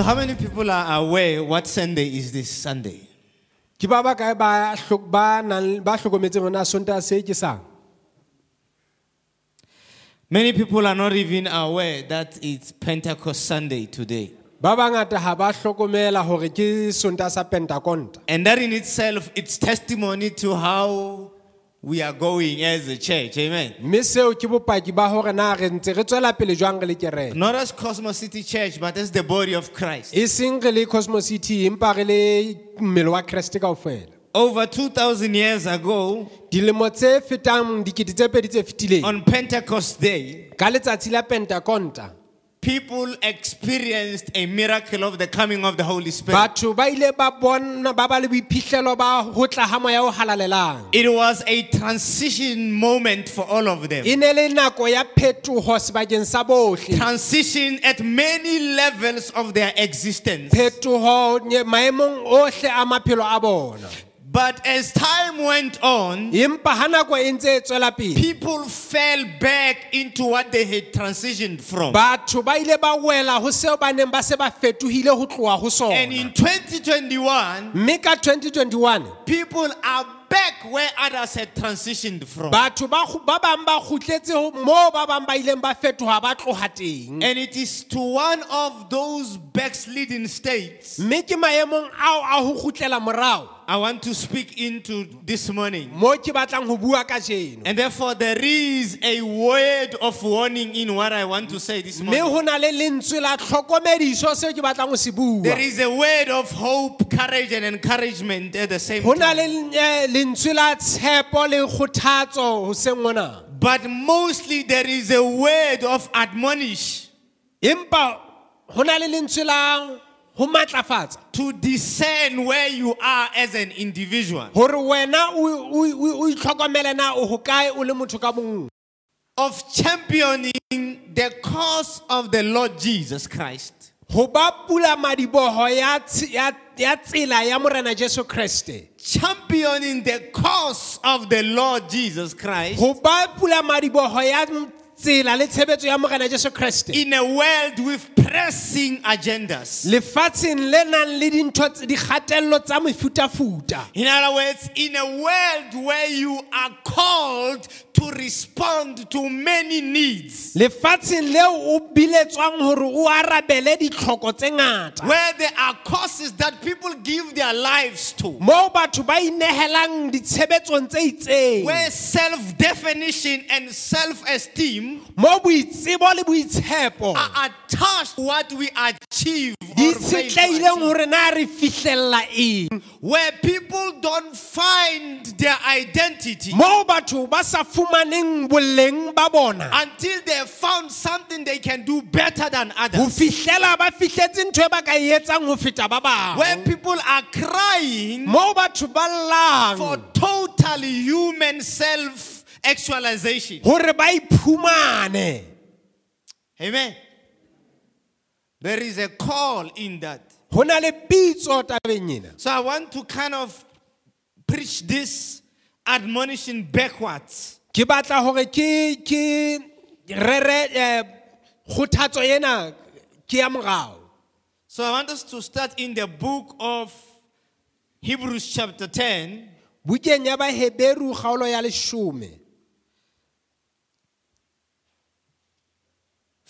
So, how many people are aware what Sunday is this Sunday? ke ba ba kae ba hlok- ba nang- ba hlokometseng hona sontaha se ke sang Many people are not even aware that it's Pentecost Sunday today. ba bangata ha ba hlokomela hore ke sontaha sa pentakonta And that in itself, it's testimony to how we are going as a church. Amen. mme seo ke bopaki ba hore na re ntse re tswela pele jwang re le kereke Not as Cosmos City Church, but as the body of Christ. e seng re le cosmos city empa re le mmele wa kreste kaofela Over 2,000 years ago, dilemo tse fetang dikete tse pedi tse fetileng on Pentecost Day, ka letsatsi la pentakonta people experienced a miracle of the coming of the Holy Spirit. batho ba ile ba bona ba ba le boiphihlelo ba ho tla ha moya o halalelang It was a transition moment for all of them. e ne le nako ya phetoho sebakeng sa bohle Transition at many levels of their existence. phetoho nye- maemong ohle a maphelo a bona But as time went on, empa ha nako e ntse e tswela pele people fell back into what they had transitioned from. batho ba ile ba wela ho seo ba neng ba se ba fetohile ho tloha ho And sona in 2021, mme ka 2021 people are back where others had transitioned from. batho ba kgu- ba bang ba kgutletse ho- moo ba bang ba ileng ba fetoha ba tloha teng And it is to one of those backsliding states mme ke maemong ao a ho kgutlela morao I want to speak into this morning. moo ke batlang ho bua ka jeno And therefore, there is a word of warning in what I want to say this mme morning. ho na le lentswe la tlhokomediso seo ke batlang ho se bua There is a word of hope, courage, and encouragement at the same ho na le time. eh, lentswe la tshepo le kgothatso hoseng mona But mostly, there is a word of admonish empa ho na le lentswe la ho matlafatsa to discern where you are as an individual, of championing the cause of the Lord Jesus Christ. ho ba pula madiboho ya tsi- ya ya tsela ya morena jesu kreste. Championing the cause of the Lord Jesus Christ ho ba pula madiboho ya tsela le tshebetso ya morena jesu kreste. In a world with pressing agendas. lefatsheng le nang le dintho dikgatello tsa mefutafuta. In other words, in a world where you are called to respond to many needs, lefatsheng leo o biletswang hore o arabele ditlhoko tse ngata. Where there are causes that people give their lives to, moo batho ba inehelang ditshebetsong tse itseng. Where self definition and self esteem Mm-hmm. moo boitsebo le boitshepo. Are attached to what we achieve, di or tshetlehileng achieve. na re fihlella eng? Where people don't find their identity. Moo batho ba sa fumaneng boleng ba bona. Until they found something they can do better than ho others. fihlela ba fihletse ntho e ba ka e etsang ho feta ba Where people are crying moo batho ba for totally human self actualization. hore ba iphumane Amen. There is a call in that. na le pitso tabeng ena So I want to kind of preach this admonition backwards. ke batla hore ke ke rere eh, kgothatso ena ke ya morao So I want us to start in the book of Hebrews chapter 10. bukeng ya baheberu kgaolo ya leshome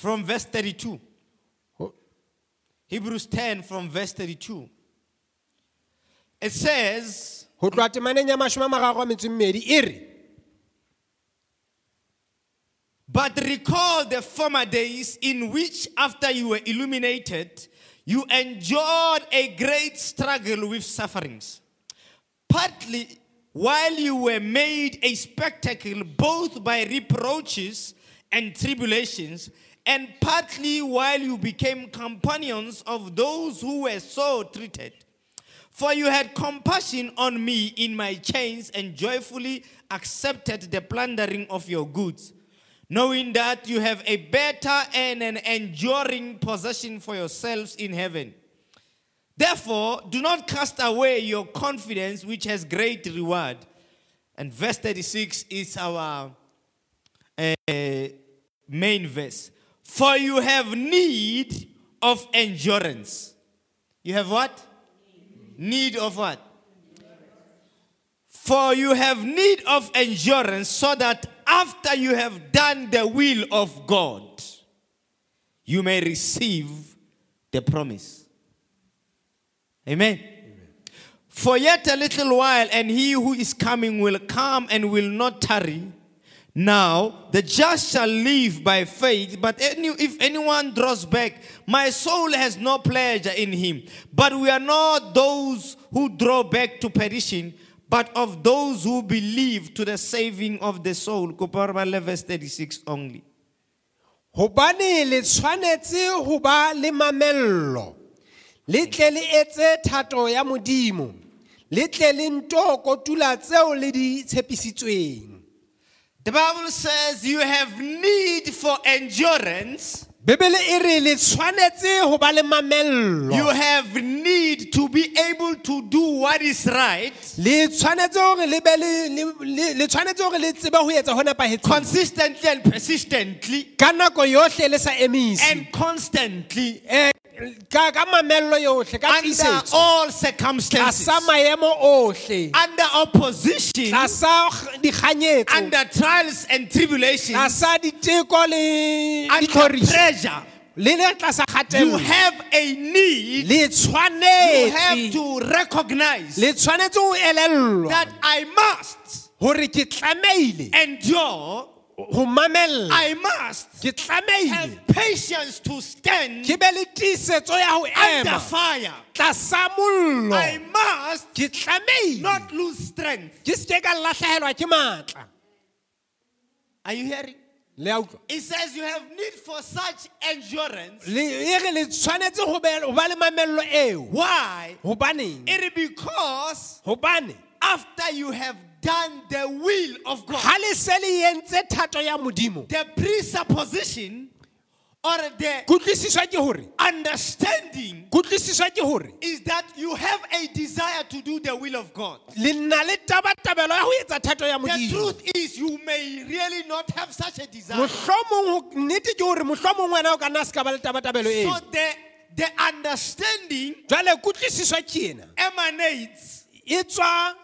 from verse 32. Ho- Hebrews 10 from verse 32. It says, ho tloha temaneng ya mashome a mararo a metso mmedi e re But recall the former days in which, after you were illuminated, you endured a great struggle with sufferings. Partly while you were made a spectacle both by reproaches and tribulations, and partly while you became companions of those who were so treated. For you had compassion on me in my chains and joyfully accepted the plundering of your goods, knowing that you have a better and an enduring possession for yourselves in heaven. Therefore, do not cast away your confidence, which has great reward. And verse 36 is our uh, main verse. For you have need of endurance, You have what? Need of what? For you have need of endurance, so that after you have done the will of God, you may receive the promise. Amen. For yet a little while, and he who is coming will come and will not tarry. Now, the just shall live by faith, but any, if anyone draws back, my soul has no pleasure in him. But we are not those who draw back to perishing, but of those who believe to the saving of the soul. Kopa verse 36 only. hobane le tshwanetse ho ba le mamello le tle le etse thato ya modimo le tle le nto kotula tseo le di tshepisitsweng The Bible says you have need for endurance. bebele e re le tshwanetse ho ba le mamello. You have need to be able to do what is right. Le tshwanetse hore le be le le- le le tshwanetse hore le tsebe ho etsa ho nepahetseng. Consistently and persistently. Ka nako yohle le sa emisi and constantly. Eh, ka ka mamello yohle ka under all circumstances, tlasa maemo ohle. Under opposition, tlasa dikganyetso. Under trials and tribulations, tlasa diteko le under ditlhoriso pressure. le le tlasa You kgatello have a need. le You have tshwanetse to recognize le tshwanetse ho elellwa. that I must hore ke tlameile endure. Ho mamella I must ke have patience to stand ke be le tiisetso ya ho under ema fire. tlasa mollo I must ke not lose strength. ke seke ka latlhegelwa ke maatla Are you hearing? le a utlwa It says you have need for such endurance. le e re le tshwanetse ho be- ho ba le mamello eo Why? hobaneng It is because hobane after you have done the will of God, ha le se le entse thato ya modimo. The presupposition or the kutlwisiswa ke hore understanding kutlwisiswa ke hore is that you have a desire to do the will of God. le nna le tabatabelo ya ho etsa thato ya The truth is, you may really not have such a desire. mohlomong nnete ke hore mohlomong wena o ka nna se ka ba le tabatabelo So the, the understanding jwale kutlwisiswa ke ena. emanates e tswa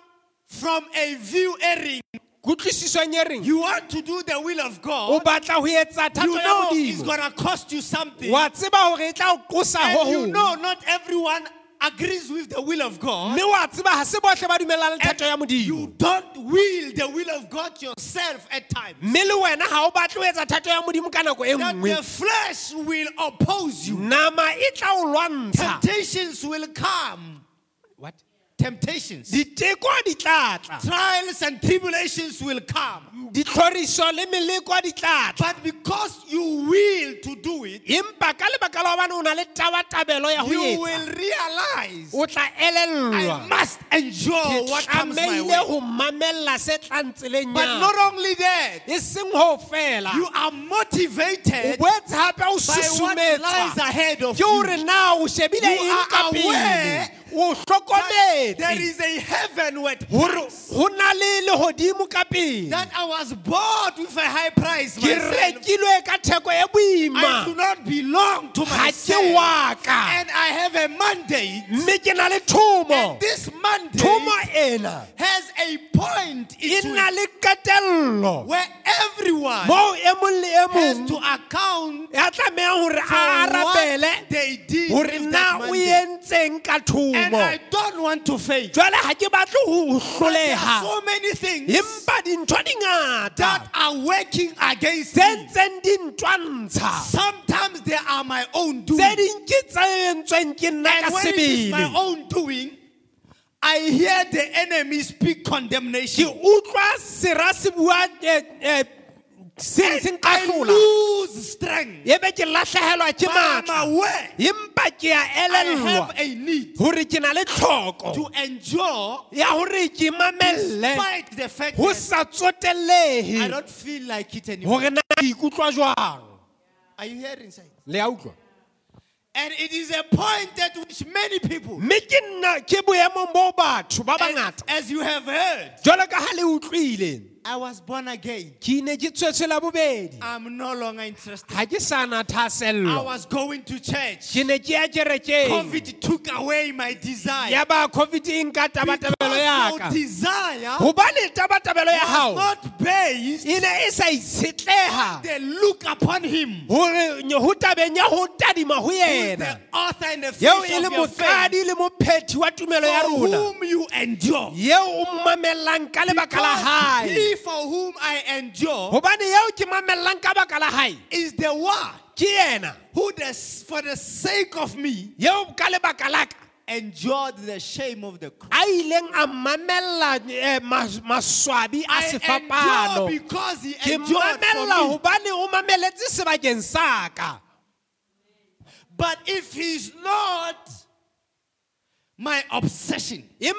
from a view erring. e reng You want to do the will of o God. batla ho etsa thato You ya know it's modimo going to cost you something. wa tseba hore e tla o qosa ho And you know not everyone agrees with the will of God. mme wa tseba ha se bohle ba dumellang le thato ya And modimo you don't will the will of God yourself at times. mme le wena ha o batle ho etsa thato ya modimo ka nako e That nngwe the flesh will oppose you. nama e tla o lwantsha Temptations will come. Temptations. diteko di tla tla Trials and tribulations will come. ditlhoriso le meleko di tla tla But because you will to do it, empa ka lebaka la hobane o na ya ho you will realize I must enjoy what comes my way. ho mamella se tlang tseleng But not only that, seng ho fela you are motivated boetse hape o by what lies ahead of you. na o shebile You are aware o there a heaven with price. ho na le lehodimo ka pele that I was bought with a high price ke myself. rekilwe ka theko e I boima do not belong to ke myself. wa ka And I have a mandate. mme ke na le thomo And this mandate thomo ena has a point e into na it le where everyone moo e mong le e has mong to account ya tlamehang hore a for arabele what they did hore with na that o mandate. entseng ka And I don't want to fail. jwale ha ke batle ho But there are hloleha so many things empa dintho di that are working against tse me. ntseng di ntwantsha Sometimes they are my own doing. tse ding ke tse entsweng ke nna ka And when it is my sebele own doing, I hear the enemy speak ke condemnation. utlwa sera se bua eh, eh, lose strength. ke latlhegelwa ke I'm aware empa ke a I have a need ke na le tlhoko. to endure ya hore ke mamelle. despite the fact that I don't feel like it anymore. na ke ikutlwa jwang? Are you hearing inside? le a utlwa. And it is a point at which many people, mme ke nna ke boemong bo batho ba as you have heard, jwalo ka ha le utlwile I was born again. ke ne ke tswetswela bobedi I'm no longer interested. ga ke sa na I was going to church. ke ne ke ya kerekeng. COVID took away my desire. ya ba covid tabatabelo ya Because your desire gobane tabatabelo ya was not based e ne e sa look upon him. Gore go tabeng ya go tadima go who's the author and the finisher of your faith? mokadi le mophethi wa tumelo ya for whom you endure yeo o mmamelelang ka lebaka la Because gae he for whom I endure gobane yeo ke mamelelang ka baka la gae is the one who the, for the sake of me yeo ka lebaka la ka. endured the shame of the cross. A ileng a mamelela eh, mas- maswabi a I endure because he endured for me. gobane o mameletse sebakeng sa ka. But if he's not my obsession empa ga e se yena ntho e obsession. if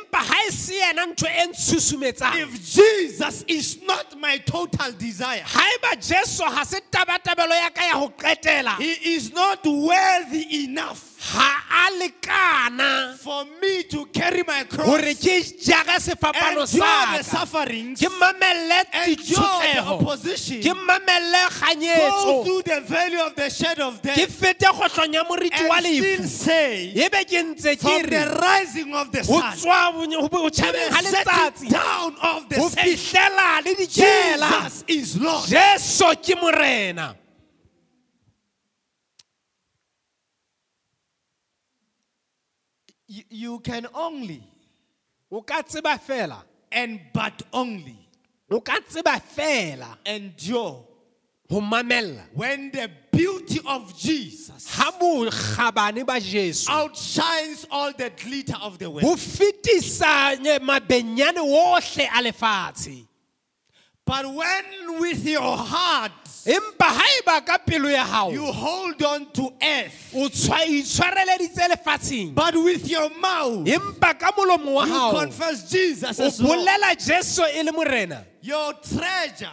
Jesus is not my total desire ga eba jesu ga se tabatabelo ya ka ya go qetela he is not worthy enough ga a lekana for me to carry my cross gore ke jaga sefapano endure sa the sufferings ke mamelle endure the ditshotlego. opposition. Ke mamelle go kganyetso through the valley of the shadow of ke death fete kgotlong ya moriti wa and still say e be ke ntse ke from the rising of the go sun tswa bonye- go to tšhabeng ga the setting letsatsi. down of the go same fihlela le dikela Jesus is Lord. Jesu ke morena you, you can only. O ka tseba fela. And but only. O ka tseba fela. Endure. Go mamella. When the beauty of Jesus ga bokgabane ba jesu. outshines all the glitter of the world. go fetisa mabenyane otlhe a lefatshe. But when with your heart empa ga ba ka pelo ya you hold on to earth, o tshwa- itshwareleditse lefatsheng. but with your mouth empa ka molomo wa you confess Jesus as Lord, your treasure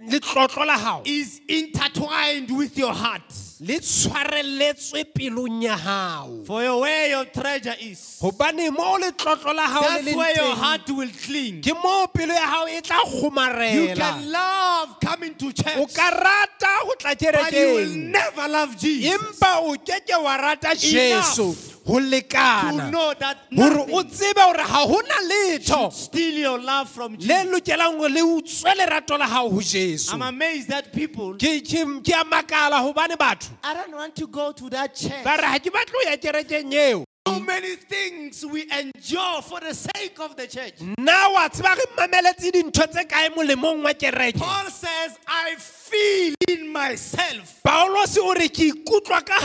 le le tlotlo la gago is intertwined with your heart. le tshwareletswe pelong ya gago For your where your treasure is, gobane mo le tlotlo la that's where your heart will cling. ke mo pelo ya gago You can love coming to church, ka rata go tla but you will never love Jesus. empa o keke wa rata jesu go To lekana know that gore o tsebe gore ga gona letho steal your love from le Jesus. lokelang gore le utswe lerato la gago go jesu I'm amazed that people, ke a makala gobane batho I don't want to go to that church. ba re ga ke batle go ya kerekeng eo many things we endure for the sake of the church. nna wa tseba re mameletse dintho tse kae molemong wa kereke Paul says, I feel in myself paulose o re ke ikutlwa ka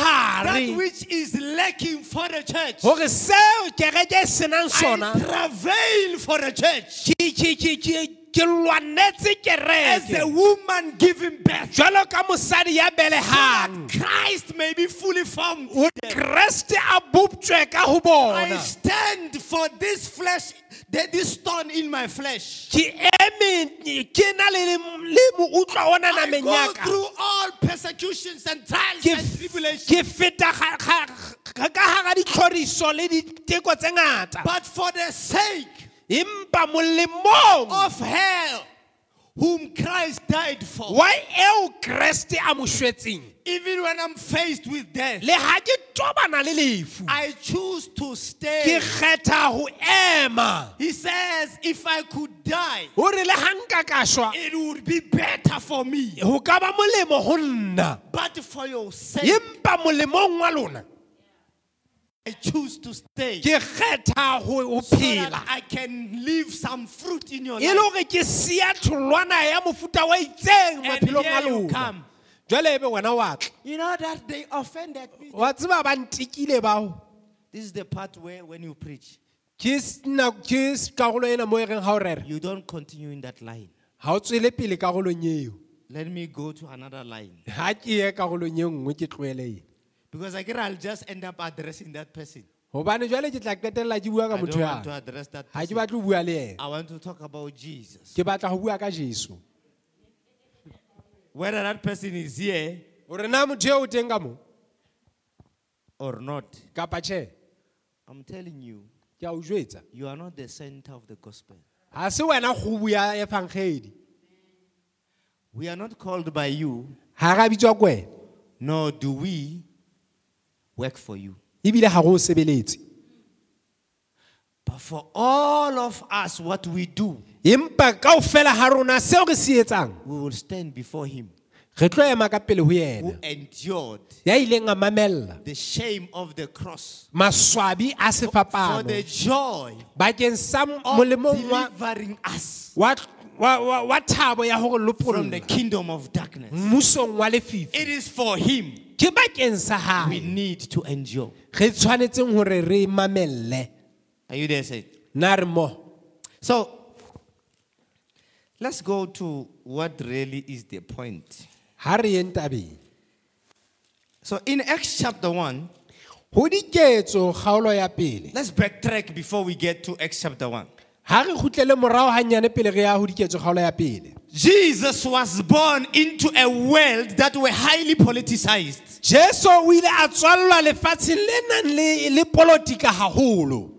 that which is lacking for the church. gore seo kereke e senang I sona travail for the church ke ke- ke- ke- ke lwanetse as a woman giving birth. jalo ka mosadi ya belegang Christ may be fully formed. o kreste a boptswe ka go I stand for this flesh, this stone in my flesh. ke eme ke na le le mootlwa o na I go through all persecutions and trials and tribulations. ke feta ga- ga- ga- ka gara ditlhoriso le diteko tse ngata But for the sake of hell, whom Christ died for, wa eo a mo swetseng even when I'm faced with death, le ga ke tobana le lefu. I choose to ke stay. kgetha go ema. He says, if I could die, o re le ga ka šwa it would be better for me. go ka ba molemo go nna. But for your sake, empa molemong wa lona I choose to stay. ke kgetha go So phela I can leave some fruit in your e le life. ke sia tholwana ya mofuta wa itseng maphelong a lona come. ebe wena wa tla You know that they offended me. wa tseba ba ntekile bao This is the part where when you preach, ke sna- ke karolo ena mo e reng ga o rera you don't continue in that line. ga o tswele pele karolong eo Let me go to another line. ga ke ye karolong e nngwe ke Because I guess I'll just end up addressing that person. gobane jale ke tla qetelela ke bua ka I don't motho want to yana address that ga ke person. batle go bua le ena I want to talk about Jesus. ke batla go bua ka jesu. Whether that person is here gore na motho eo o teng ka mo? or not, kapa tšhe I'm telling you, ke a o jwetsa. you are not the center of the gospel. ga se wena kgobu ya ya We are not called by you, ga ga bitswa ko wena. Nor do we work for you. ebile ga go sebeletse. But for all of us, what we do, empa kao fela ga rona seo re se etsang we will stand before Him re tlo ema ka pele ho who yena. endured ya ileng a mamella. the shame of the cross maswabi a for the sefapano joy bakeng sa of molemong wa, delivering us wa, wa, wa, wa thabo ya from the lopolla kingdom of darkness. mmusong wa lefifi. It is for Him ke bakeng sa we need to endure. re tshwanetseng re mamelle Are you there, Saint? na re mo So, let's go to what really is the point. ga re yeng tabeng So, in Acts chapter 1, go diketso kgaolo ya pele let's backtrack before we get to Acts chapter 1. ga re kgutlele gannyane pele re ya diketso kgaolo ya pele Jesus was born into a world that were highly politicized. jesu o ile a tswalelwa lefatsheng le nang le, le polotika gagolo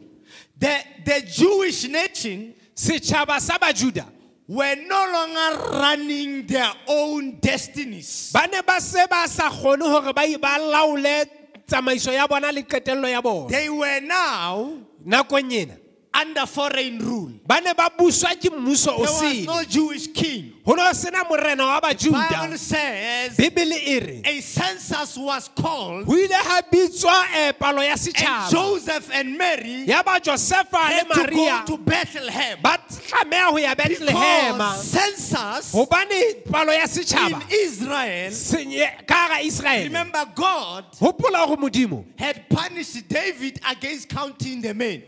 The, the Jewish nation setšhaba sa bajuda were no longer running their own destinies. ba ne ba se ba sa kgone gore ba ba laole tsamaiso ya bona le qetelelo ya bona They were now nakong ena under foreign rule. ba ne ba buswa ke There was no Jewish king. go ne go sena morena Bible says a census was called, go ile ga bitswa eh, palo ya and Joseph and Mary ya ba josefa had to go to Bethlehem. ba tlameya go ya betlehema Because census gobane palo ya in Israel, senye- ka ga israele remember God gopola go modimo had punished David against counting the men.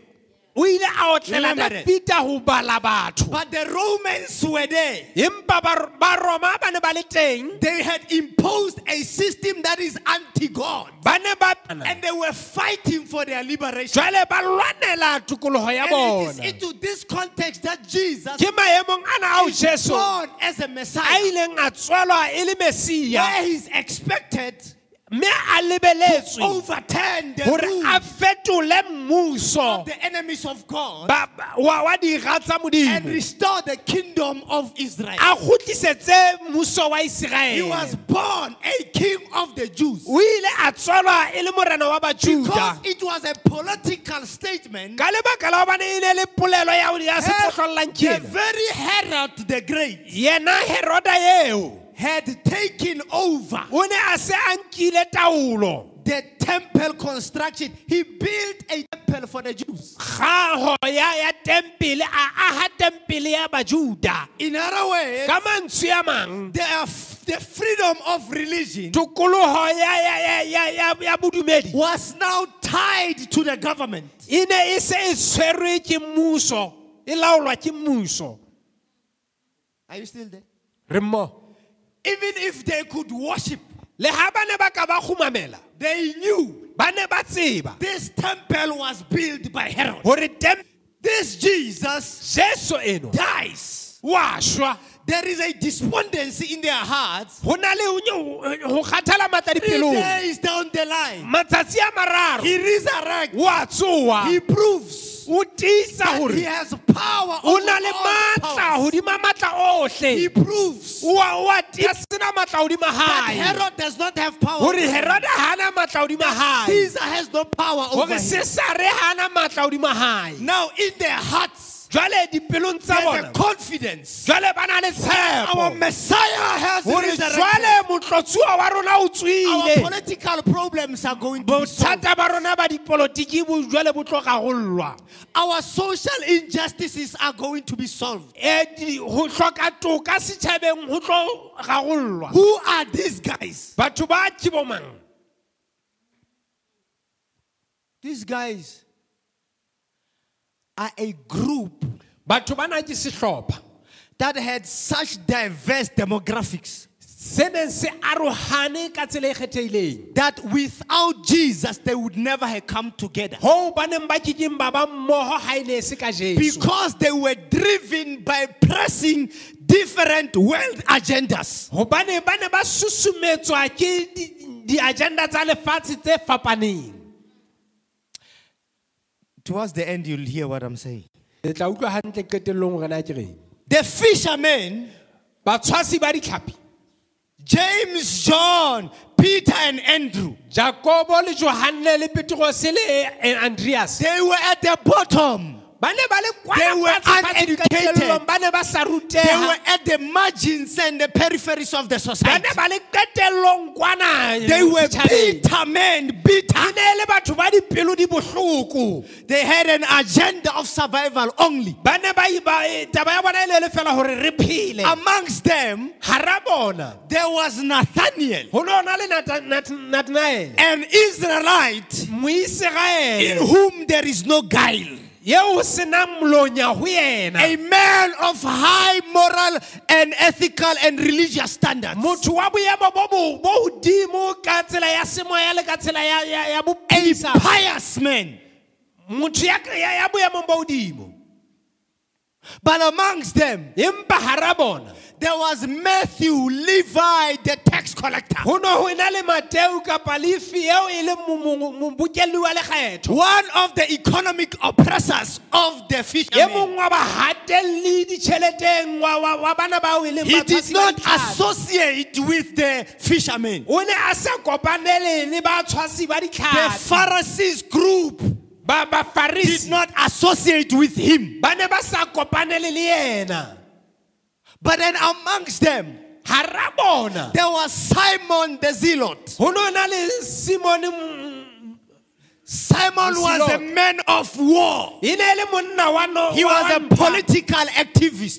O ile a Remember go bala batho But the Romans were there. empa ba- baroma ba ne ba le teng They had imposed a system that is anti-God. ba ne ba And they were fighting for their liberation. jwale ba lwanela tokologo ya And it is bona into this context that Jesus ke maemong ana ao is jesu born as a a Messiah. ileng a tswalwa e le mesia Where he's expected mme a lebeletswe overturn the gore a fetole mmuso the enemies of God wa dira tsa and modimo restore the kingdom of Israel. a kgutlisetse mmuso wa He was iseraele born a king of the Jews. o ile a tswalwa e le morena wa Because bajuda it was a political statement. ka lebaka la gobane e ne le polelo ya ya The kena very Herod the Great yena heroda eo had taken over o ne a se a the temple construction. He built a temple for the Jews. kgago ya ya tempele a aha tempele ya bajuda In other words, mantswe a the, uh, the freedom of religion was now tied to the government. ne se tshwerwe ke mmuso laolwa ke mmuso Are you still there? Even if they could worship, le ga ba ne ba ka ba gomamela they knew ba ne ba tseba this temple was built by Herod. This Jesus dies. There is a despondency in their hearts. go na le go nye- go kgathala matla Three days down the line, matsatsi a mararo he resurrects. He proves that he has power over all powers. He proves o a- o a tia sena matla godima that Herod does not have power. over him. herode ga ana matla godima gae Caesar has no power over him. sesare ga ana matla godima gae Now, in their hearts, jwale dipelong tsa there's bona confidence. jwale ba na le Our Messiah has gore resurrected. jwale motlotsuwa wa rona o Our political problems are going to be solved. bothata ba rona ba dipolotiki bo jwale bo tlo gagollwa Our social injustices are going to be solved. Hloka toka setšhabeng go tlo gagollwa Who are these guys? batho ba ke bomang These guys are a group batho ba na ke sehlopha that had such diverse demographics se neng se arogane ka tsela e kgethegileng that without Jesus they would never have come together. go ba neng ba kekeng ba ba mmogo ga e ne e se ka jesu Because they were driven by pressing different world agendas. gobane ba ne ba susumetswa ke di- di-agenda tsa lefatshe tse fapaneng Towards the end, you'll hear what I'm saying. le tla utlwa hantle qetellong gore na ke reng the fishermen, batshwasi ba ditlhapi James, John, Peter, and Andrew, jakobo le johanne le peterose le eh, andreas they were at the bottom. Ba ne ba le They were kwana fatshe- fatshe uneducated. diqetellong, ba ne ba sa They were at the margins and the peripheries of the society. ne ba le qetellong kwana They were bitter men, bitter. ne le batho ba dipelo di bohloko They had an agenda of survival only. ba ne ba ba- taba ya bona le le fela gore re phele Amongst them, there was Nathaniel, go ne ona le Nata- Nat- nathanaele an Israelite in whom there is no guile. Yeo o senang molonya go yena A man of high moral and ethical and religious standards. A pious man. motho ya ya ya boemong bo godimo But amongst them, empa hara bona there was Matthew, Levi, the tax collector. One of the economic oppressors of the fishermen. He did not associate with the fishermen. o ne a sa kopanele le batshwasi ba The Pharisees group did not associate with him. ba ne ba sa kopanele le yena But then amongst them, there was Simon the Zealot. go no na le simone Simon was a man of war. ne le monna wa no He was a political activist.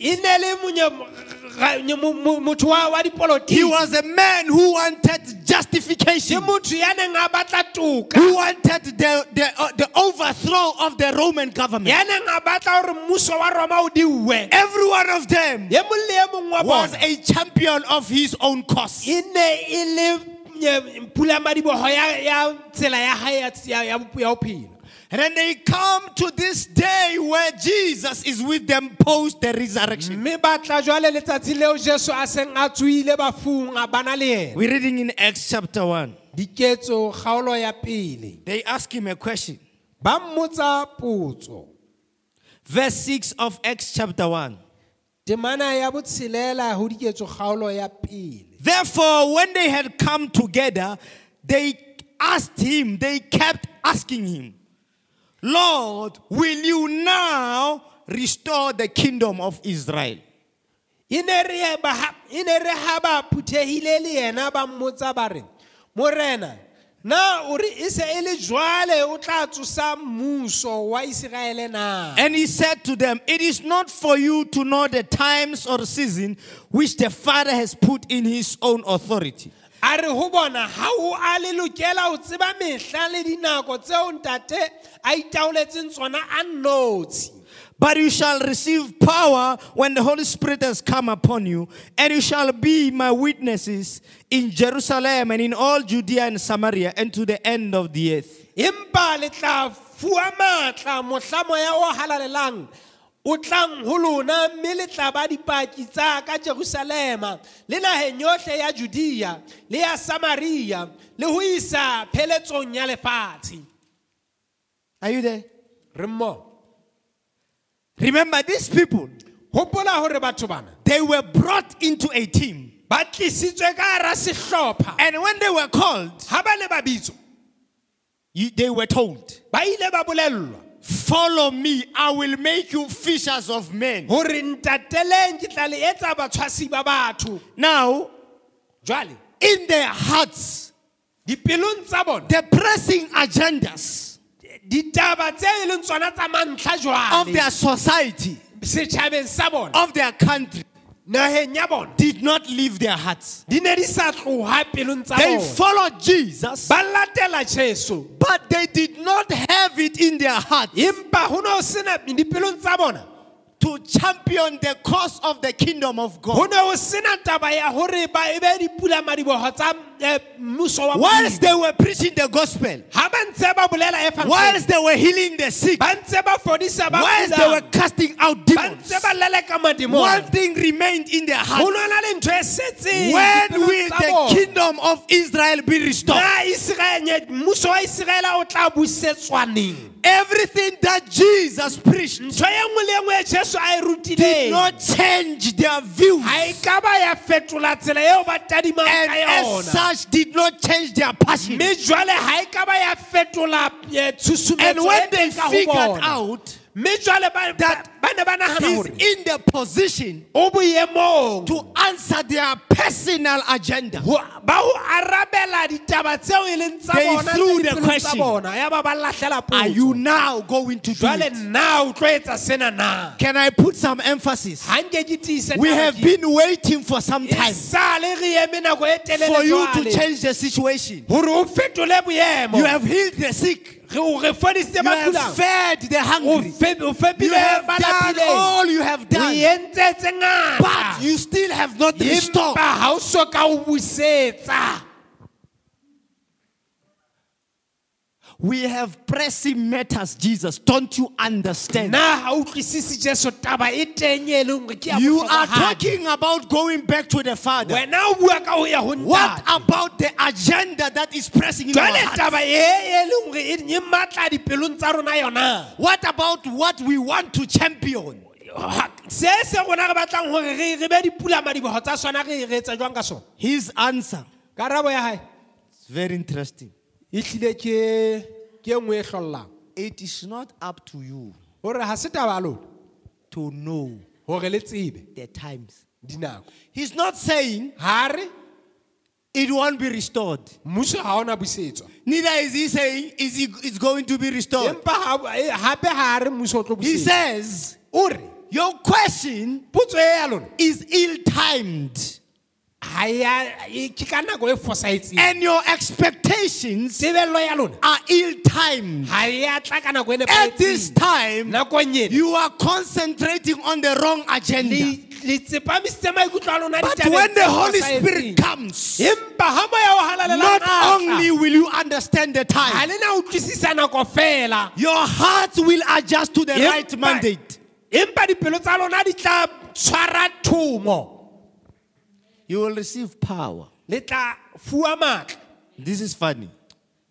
He was a man who wanted justification, motho ya neng a batla toka who wanted the, the, uh, the overthrow of the Roman government. ya neng a batla gore mmuso wa roma o diuwe Every one of them ye mong le ye mong wa was a champion of his own cause. And then they come to this day where Jesus is with them post the resurrection. mme ba tla jwale letsatsi leo jesu a seng a tswile bafung a bana le yena We're reading in Acts chapter 1. diketso kgaolo They ask him a question. ba mmotsa potso Verse 6 of Acts chapter 1. temana ya botshelela go diketso kgaolo ya pele Therefore, when they had come together, they asked him, they kept asking him, Lord, will you now restore the kingdom of Israel? morena na jwale wa na And he said to them, It is not for you to know the times or season which the Father has put in his own authority. A re go bona ga o a le lokela o tseba mehla le dinako tseo ntate a itaoletseng tsona a nnotshi But you shall receive power when the Holy Spirit has come upon you, and you shall be my witnesses in Jerusalem and in all Judea and Samaria and to the end of the earth. Le o tlang ho lona mme le tla ba dipaki tsa ka jerusalema le naheng yohle ya judea le ya samaria le ho isa pheletsong ya lefatshe. Are you there? re mmoho. Remember, these people, hopola hore batho bana. They were brought into a team. ba tlisitswe ka hara sehlopha. And when they were called, ha ba ne ba bitswa. you- they were told, ba ile ba bolellwa. Follow me, I will make you fishers of men. hore ntateleng ke tla le etsa batshwasi ba batho Now, jwale in their hearts, dipelong tsa bona the pressing agendas ditaba tse e leng tsona tsa mantlha of jwale their society, setjhabeng sa bona of their country, naheng ya bona did not leave their hearts. di ne di sa tloha pelong tsa They bona followed Jesus, ba latela jesu but they did not have it in their hearts empa ho ne ho sena dipelong tsa bona to champion the cause of the kingdom of God. Ne ho sena taba ya hore ba be dipula madiboho tsa eh, Whilst they were preaching the gospel, ha ba ntse ba bolela evangeli whilst they were healing the sick, ba ntse ba fodisa ba whilst they were casting out demons, ntse ba leleka one thing remained in their hearts. no na le ntho setseng When will the kingdom of Israel be restored? na Israel nye- mmuso wa israela o tla busetswa neng Everything that Jesus preached ntho nngwe le nngwe jesu a did not change their views. ga ka ba ya fetola tsela eo ba tadimang And as yona did not change their passion. mme jwale ga ka ba ya fetola eh, And when they figured out nagana he's in the position to answer their personal agenda, ho- ba ho arabela ditaba tseo leng tsa They threw the question. bona ya ba ba lahlela are you now going to do it? nna o tlo etsa sena na Can I put some emphasis? ga nke ke tiise We have been waiting for some time sale re eme nako for you to change the situation. gore o fetole boemo You have healed the sick. Re- o re fodisitse You have fed the hungry. You have done all you have done. entse tse ngata But you still have not restored. ga o soka o busetsa We have pressing matters, Jesus. Don't you understand? nna ga utlwisise jeso taba teng leng gore ke ya You are talking about going back to the Father. wena o bua ka ho ya ho What about the agenda that is pressing in our hearts? taba leng gore matla dipelong tsa rona yona What about what we want to champion? His answer karabo ya gae is very interesting. E ke ke e nngwe e tlollang It is not up to you gore ga se taba ya lona. to know gore le tsebe. the times. dinako. He's not saying ga re? it won't be restored. mmuso ga ona busetswa. Neither is he saying is it, it's going to be restored. empa eh, gape ga re mmuso o tlo He busetswa says, o re Your question potso e ya lona. is ill timed, and your expectations tebelelo ya lona are ill timed. ga ya tla ka nako At this time, you are concentrating on the wrong agenda. le le tsepamisitse maikutlo a lona But when the Holy. Spirit comes, empa ga moya o halalela not only will you understand the time, le na utlwisisa nako fela your heart will adjust to the right mandate. empa dipelo tsa lona di tla tshwara thomo You will receive power. le tla fua maatla This is funny.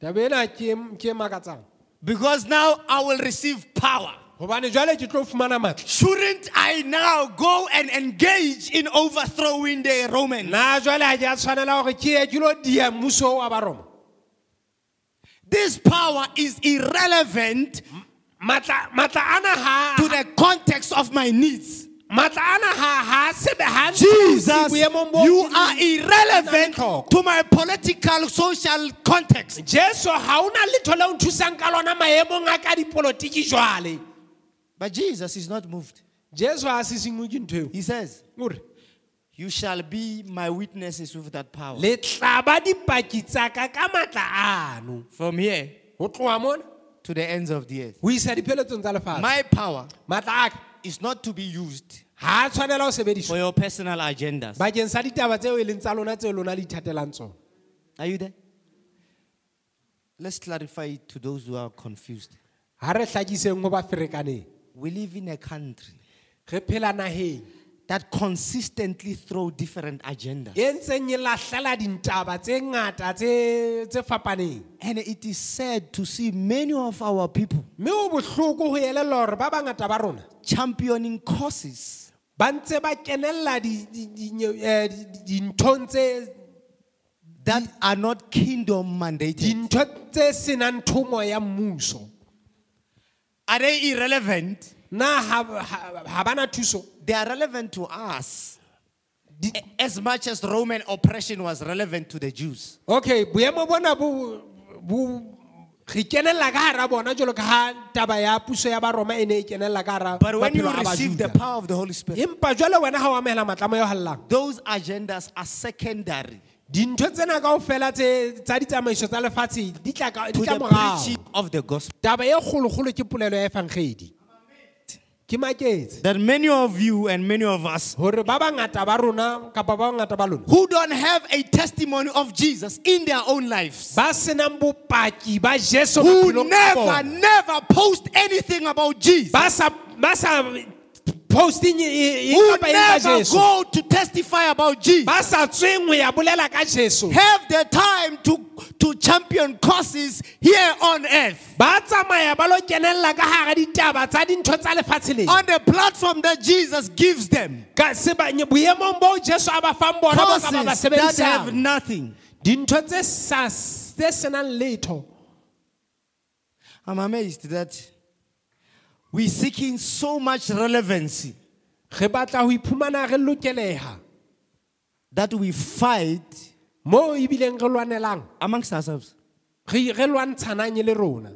taba ena ke e- ke e makatsang Because now I will receive power. gobane jwale ke tlo fumana maatla Shouldn't I now go and engage in overthrowing the Romans? nna jwale ga ke a tshwanela gore ke ye ke lo dia mmuso wa baroma This power is irrelevant maatla maatla ana to ga the context of my needs. Maatla ana ga ga sebe ga Jesus, boemong bo you are irrelevant to my political, social context. jesu ga na letho le o nthusang ka lona maemong a ka dipolotiki jwale But Jesus is not moved. jesu ga se sengwe ke ntho eo He says, ore You shall be my witnesses with that power. le tla ba dipaki tsa ka ka From here go tloga mona to the ends of the earth. ho isa dipheletsong tsa lefatshe My power maatla a ka is not to be used ga a tshwanela ho for sebediswa your personal agendas. bakeng sa ditaba tseo e leng tsa lona tseo lona le ithatelang tsona Are you there? Let's clarify it to those who are confused. ga re tlhakiseng go ba ferekaneng We live in a country re phela nageng that consistently throw different agendas. e ntseng e lahlela dintaba tse ngata tse tse fapaneng And it is sad to see many of our people mme o bohloko go elelwa gore ba bangata ba rona championing causes ba ntse ba kenelela di- di- di- nye- eh, di- di- dinthong tse that are not kingdom mandated. dintho tse senang thomo ya mmuso Are they irrelevant? na ha- ha ha bana thuso They are relevant to us as much as Roman oppression was relevant to the Jews. okay boemo bona bo bo re kenelela ka hara bona jalo ka ha taba ya puso ya baroma e ne e kenelela ka hara But when you maphelo a receive the Bajuda. power of the Holy Spirit, empa jwale wena ha o amogela matlamo yo hallang those agendas are secondary dintho tsena kaofela tse tsa ditsamaiso tsa lefatshe di tla ka- di to tla the morao preaching of the gospel. taba e kgolokgolo ke polelo ya efangedi ke maketse That many of you and many of us gore ba bangata ba rona kapa ba bangata ba lona who don't have a testimony of Jesus in their own lives, ba senang bopaki ba jesu who never, never post anything about Jesus, who kapa eng ka never go to testify about Jesus ba sa tsweng ho ya bolela ka jesu. Have the time to, to champion causes here on earth. Ba tsamaya ba lo kenella ka hara ditaba tsa dintho tsa lefatshe lena. On the platform that Jesus gives them. ka sebanye boemong boo jesu a ba fang bona bo ka ba ba Causes that have nothing. dintho tse sa tse senang letho. I'm amazed that we're seeking so much relevancy re batla ho iphumana re lokeleha that we fight moo ebileng re lwanelang amongst ourselves. re re lwantshanang e le rona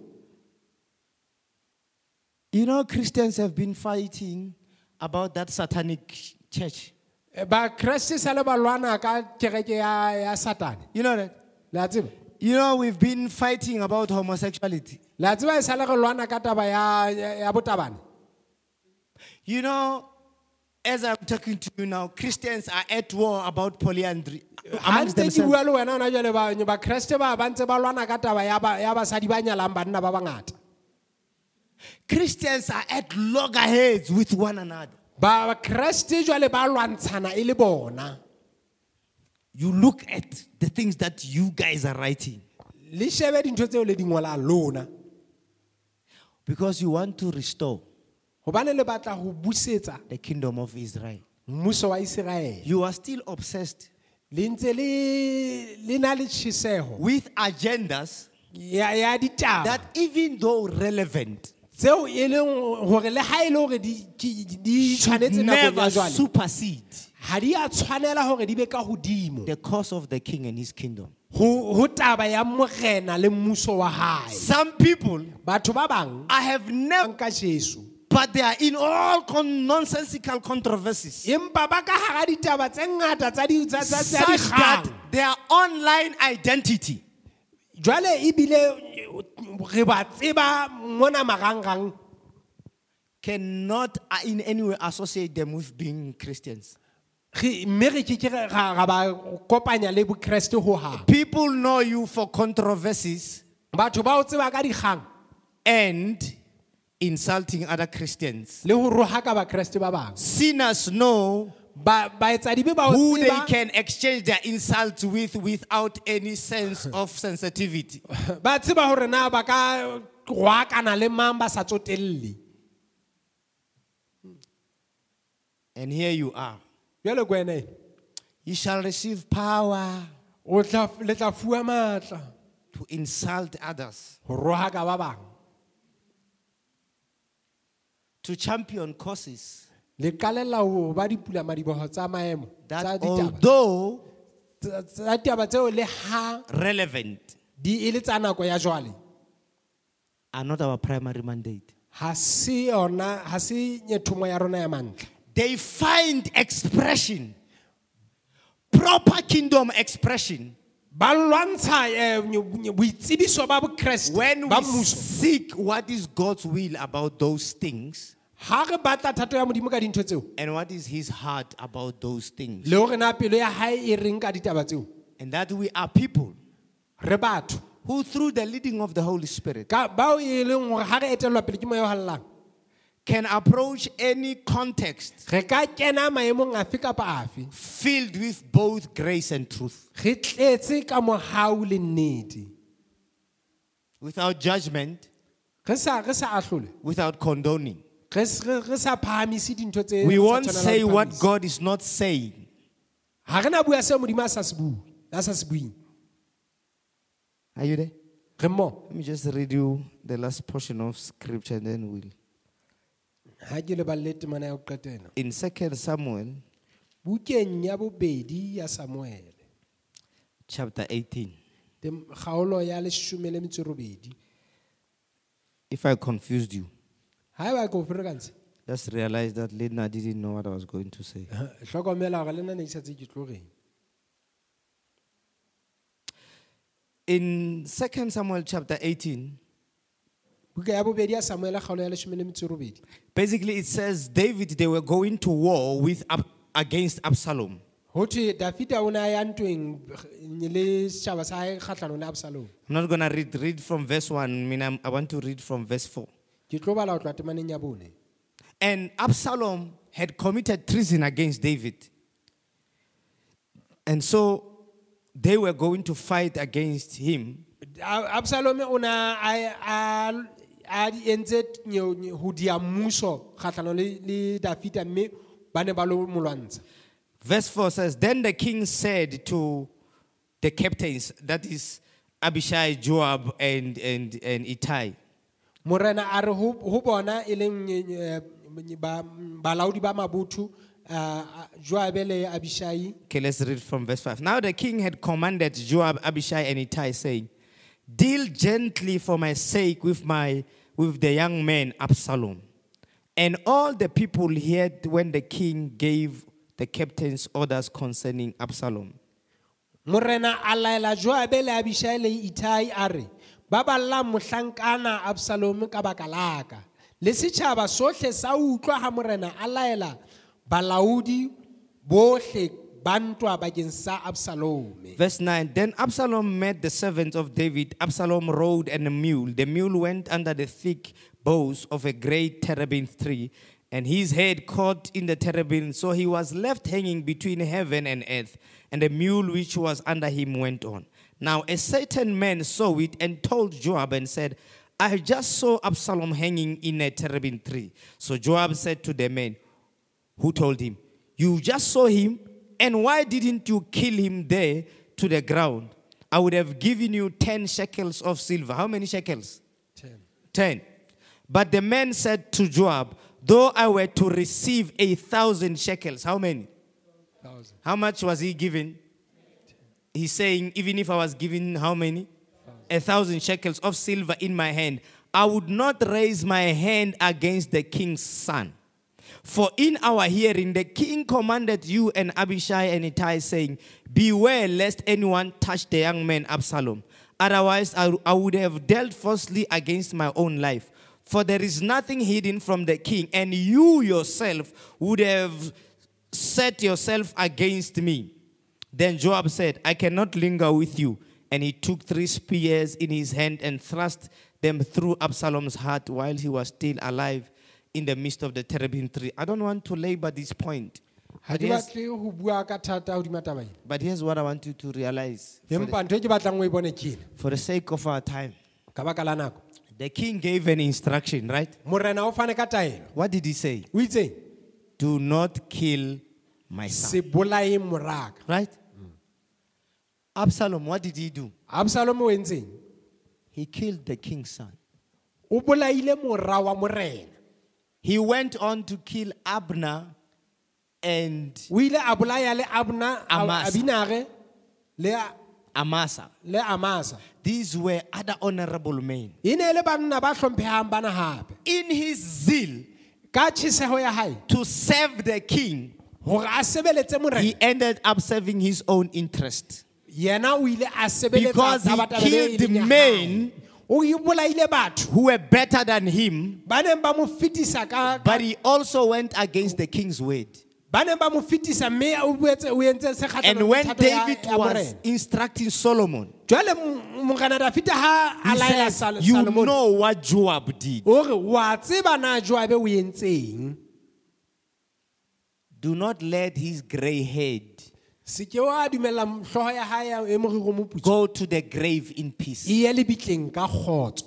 You know, Christians have been fighting about that satanic church. Eh, bakreste sa le ba lwana ka kereke ya ya satane You know that? le a tseba You know, we've been fighting about homosexuality. Le a tseba e sa re lwana ka taba ya ya ya botabane. You know, as I'm talking to you now, Christians are at war about polyandry uh, ha amongst ntse ke themselves. bua le wena ona jale ba bakreste ba ba ntse ba lwana ka taba ya ba- ya basadi ba nyalang banna ba bangata. Christians are at loggerheads with one another. bakreste jwale ba lwantshana e le bona. You look at the things that you guys are writing. Le shebe dintho tseo le di lona because you want to restore gobane le batla go busetsa the kingdom of Israel. mmuso wa iseraele You are still obsessed le ntse le le na le tšhisego with agendas ya ya ditaba that, even though relevant, tseo e leng gore le ga e le gore di di- di tshwanetse nakong never jwale supersede ga di a tshwanela gore di be ka godimo the cause of the king and his kingdom. Go go taba ya morena le mmuso wa gae Some people, batho ba bangwe I have never, but they are in all con- nonsensical controversies. Such that their online identity jwale ebile re ba tseba mona marangrang cannot uh, in any way associate them with being Christians. People know you for controversies batho ba o tseba and insulting other Christians. le ho roha ka bakreste ba bang Sinners know ba baetsadi ba o who they can exchange their insults with without any sense of sensitivity. ba tseba hore na ba ka roakana le mang ba sa tsotelle And here you are. Jwale kwene You shall receive power o tla le tla fuwa matla. to insult others, ho roha ka ba bang. To champion causes. Le qalella ho ba dipula madiboho tsa maemo tsa that ditaba. although tsa tsa ditaba tseo le ha relevant di e le tsa nako ya jwale. are not our primary mandate. ha se yona ha se nyethomo ya rona ya mantle They find expression, proper kingdom expression, ba lwantsha eh, boitsebiso ba bokreste when ba we mmuso. seek what is God's will about those things ha re batla thato ya modimo ka dintho tseo and what is His heart about those things. le hore na pelo ya hae e reng ka ditaba tseo. And that we are people re batho who, through the leading of the Holy Spirit, ka bao e leng hore ha re etellwa pele ke moya o hallang can approach any context re ka kena maemong afe kapa afe filled with both grace and truth re tletse ka mohau le nnete without judgment, re sa re sa ahlole without condoning. re re re sa phahamise dintho tse We won't say what. God is not saying. ha re na bua seo modimo a sa se bue a sa se buing Are you there? re Let me just read you the last portion of scripture and then we'll. Ha ke le balle temana ya ho qetela. In 2 Samuel bukeng ya bobedi ya samuele chapter 18. tem- kgaolo ya leshome le metso e robedi. If I confused you, ha eba ke o ferekantshe just realize that Lena didn't know what I was going to say. hlokomela gore le nna ne ke sa tse ke tlo In 2 Samuel chapter 18, basically it says David, they were going to war with against Absalom. ho thwe dafita o ne a ya ntweng le setšhaba sa hae kgatlhanong le absalom I'm not going to read, read from verse 1. I mean, I want to read from verse 4. ke tlo bala ho tloa temaneng ya bone And Absalom had committed treason against David. And so they were going to fight against him. A- absalome o ne a a- a di entse nyo- nyo- ho dia mmuso kgahlano le le dafita mme ba ne ba lo mo lwantsha Verse 4 says, Then the king said to the captains, that is Abishai, Joab, and, and, and Ittai, morena a re ho ho bona e leng eh, ba- balaodi ba mabotho ah, ah, joabe le abishai. Okay, let's read from verse 5. Now the king had commanded Joab, Abishai, and Ittai, saying, Deal gently for my sake with, my, with the young man Absalom. And all the people heard when the king gave the captains orders concerning Absalom. morena a laela joabe le abishai le itai a re ba ballang mohlankana absalome ka baka laka le setšhaba sohle sa utlwa ha morena bohle Verse 9 Then Absalom met the servants of David. Absalom rode on a mule. The mule went under the thick boughs of a great terebinth tree, and his head caught in the terebinth. So he was left hanging between heaven and earth, and the mule which was under him went on. Now a certain man saw it and told Joab and said, I just saw Absalom hanging in a terebinth tree. So Joab said to the man, who told him, You just saw him, and why didn't you kill him there to the ground? I would have given you 10 shekels of silver. How many shekels? 10. 10. But the man said to Joab, Though I were to receive a thousand shekels, how many? Thousand. How much was he given? He's saying, Even if I was given how many? A thousand shekels of silver in my hand, I would not raise my hand against the king's son. For in our hearing, the king commanded you and Abishai and Ittai, saying, Beware lest anyone touch the young man Absalom. Otherwise, I, I would have dealt falsely against my own life. For there is nothing hidden from the king, and you yourself would have set yourself against me. Then Joab said, I cannot linger with you. And he took three spears in his hand and thrust them through Absalom's heart while he was still alive in the midst of the terebinth tree. I don't want to labor this point. ha But ke here's, batle ho bua ka thata hodima taba ena but here's what I want you to realize for the, empa ntho e ke batlang o e bone ke for the sake of our time. ka baka la nako The king gave an instruction, right? morena o fane ka taelo What did he say? o itseng Do not kill my son. se bolae moraka Right? Absalom, what did he do? o entseng He killed the king's son. o bolaile mora wa morena He went on to kill Abner and o ile a bolaya le abna Amasa. abinare le Amasa. le amasa These were other honorable men. e ne e le banna ba hlomphehang bana hape In his zeal ka tjheseho ya hae to serve the king, hore a sebeletse morena he ended up serving his own interest. yena o ile a Because he killed men hae. o bolaile batho who were better than him, ba neng ba mo fetisa ka but he also went against the king's word. ba neng ba mo fetisa mme o boetse o entse se kgahlano And when David was instructing Solomon, jwale m- morena dafita ha a he says, You know what Joab did. o re wa tseba na joabe Do not let his gray head se ke wa dumella hlooho ya hae e moriro moputso go to the grave in peace. e ye lebitleng ka kgotso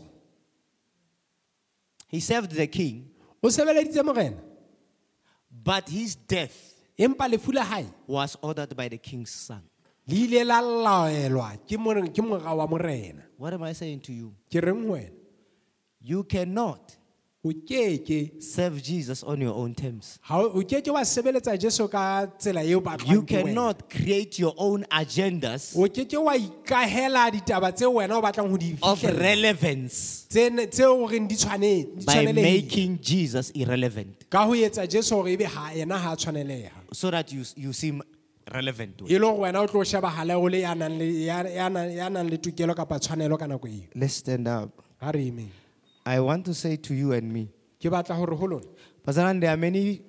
He served the king, o sebeleditse morena but his death empa lefu la hae was ordered by the king's son. le ile la laelwa ke more- ke mora wa morena What am I saying to you? ke reng ho wena You cannot serve Jesus on your own terms. ha o o keke wa sebeletsa jesu ka tsela eo ba You tlwang ke wena. cannot create your own agendas o keke wa ikahela ditaba tseo wena o batlang ho di of relevance tse ne- tseo o reng di tshwane- di by making Jesus irrelevant ka ho etsa jesu hore ebe ha yena ha a tshwaneleha so that you, you seem relevant. e le hore wena o tlo shebagale o le ya nang le- ya- ya nang ya nang le tokelo kapa tshwanelo ka nako eo Let's stand up. ha re emeng I want to say to you and me, ke batla hore ho lona Pazaran, there are many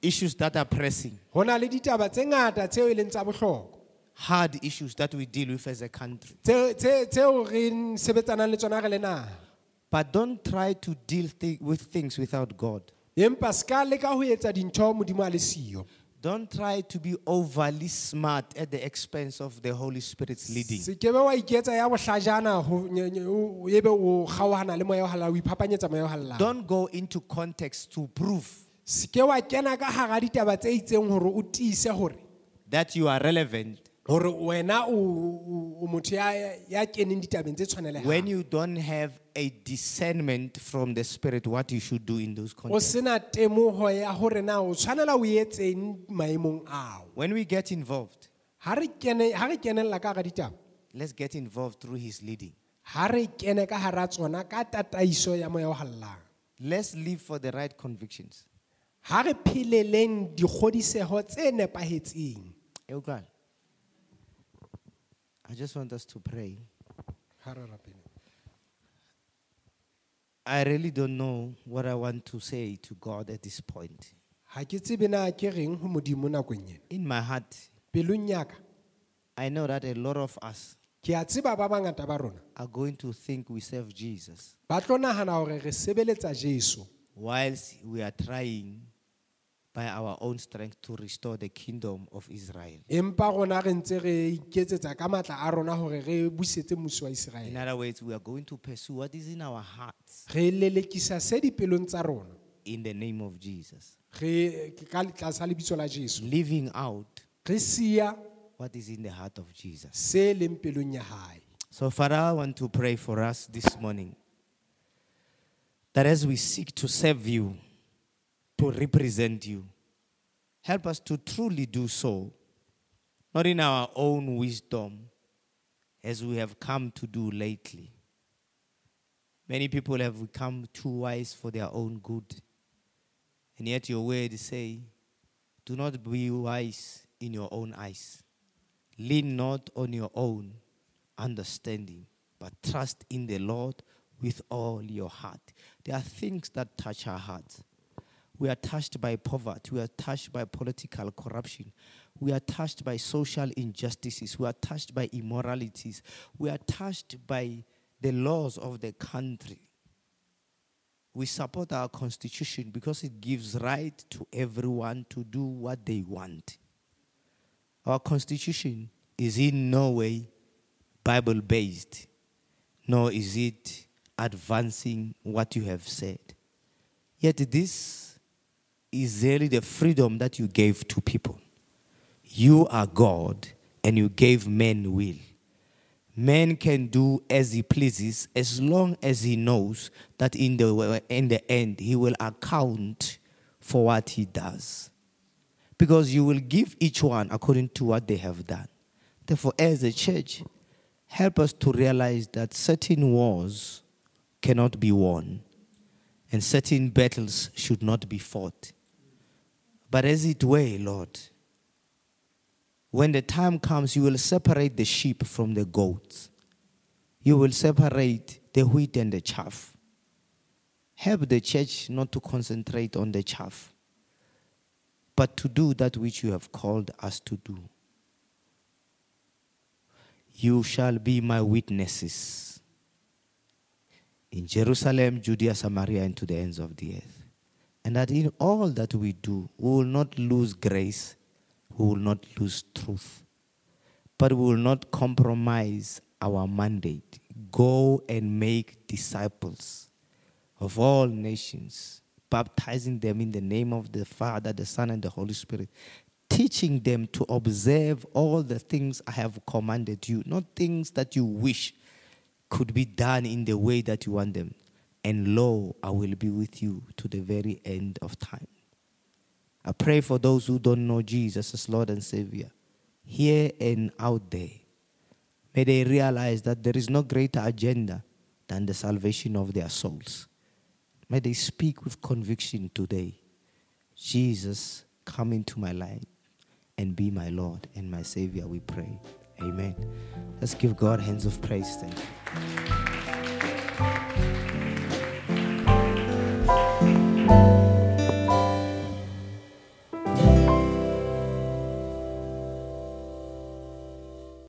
issues that are pressing, ho na le ditaba tse ngata tseo e leng tsa bohlokwa hard issues that we deal with as a country. tseo tse- tseo re sebetsanang le tsona re le naha But don't try to deal thi- with things without God. empa se ka leka ho etsa dintho modimo a le siyo Don't try to be overly smart at the expense of the Holy Spirit's leading. se ke wa iketsa ya bohlajana ho- nye- nye- o- ebe o kgaohana le moya o halala o iphapanyetsa moya o halala Don't go into context to prove se ke wa kena ka hara ditaba tse itseng hore o tiise hore that you are relevant hore wena o- o o motho ya ya keneng ditabeng tse when you don't have a discernment from the Spirit what you should do in those o contexts. sena temoho ya hore na o tshwanela o etseng maemong ao When we get involved, ha re kene ha re kenella ka hara ditaba let's get involved through His leading. ha re kene ka hara tsona ka tataiso ya moya o hallang Let's live for the right convictions. ha re pheleleng dikgodiseho tse nepahetseng Eugal. I just want us to pray. Ha re rapele. I really don't know what I want to say to God at this point. ha ke tsebe na ke reng ho modimo nakong ena In my heart, pelong ya ka I know that a lot of us ke a tseba ba bangata ba rona are going to think we serve Jesus ba tlo nahana hore re sebeletsa jesu whilst we are trying by our own strength to restore the kingdom of Israel. empa rona re ntse re iketsetsa ka matla a rona hore re busetse mmuso wa In other words, we are going to pursue what is in our hearts. Re lelekisa se dipelong tsa rona. In the name of Jesus, re ka tlasa lebitso la jesu. Living out re siya what is in the heart of Jesus. se leng pelong ya hae. So, Father, I want to pray for us this morning that as we seek to serve you, to represent you, help us to truly do so, not in our own wisdom, as we have come to do lately. Many people have become too wise for their own good. And yet your word say, do not be wise in your own eyes. Lean not on your own understanding, but trust in the Lord with all your heart. There are things that touch our hearts. We are touched by poverty. We are touched by political corruption. We are touched by social injustices. We are touched by immoralities. We are touched by the laws of the country. We support our constitution because it gives right to everyone to do what they want. Our constitution is in no way Bible based, nor is it advancing what you have said. Yet this is really the freedom that you gave to people. You are God and you gave men will. Man can do as he pleases as long as he knows that in the, in the end he will account for what he does. Because you will give each one according to what they have done. Therefore, as a church, help us to realize that certain wars cannot be won and certain battles should not be fought. But as it were, Lord, when the time comes, you will separate the sheep from the goats. You will separate the wheat and the chaff. Help the church not to concentrate on the chaff, but to do that which you have called us to do. You shall be my witnesses in Jerusalem, Judea, Samaria, and to the ends of the earth. And that in all that we do, we will not lose grace, we will not lose truth, but we will not compromise our mandate. Go and make disciples of all nations, baptizing them in the name of the Father, the Son, and the Holy Spirit, teaching them to observe all the things I have commanded you, not things that you wish could be done in the way that you want them. And lo, I will be with you to the very end of time. I pray for those who don't know Jesus as Lord and Savior, here and out there. May they realize that there is no greater agenda than the salvation of their souls. May they speak with conviction today. Jesus, come into my life and be my Lord and my Savior, we pray. Amen. Let's give God hands of praise. Thank you.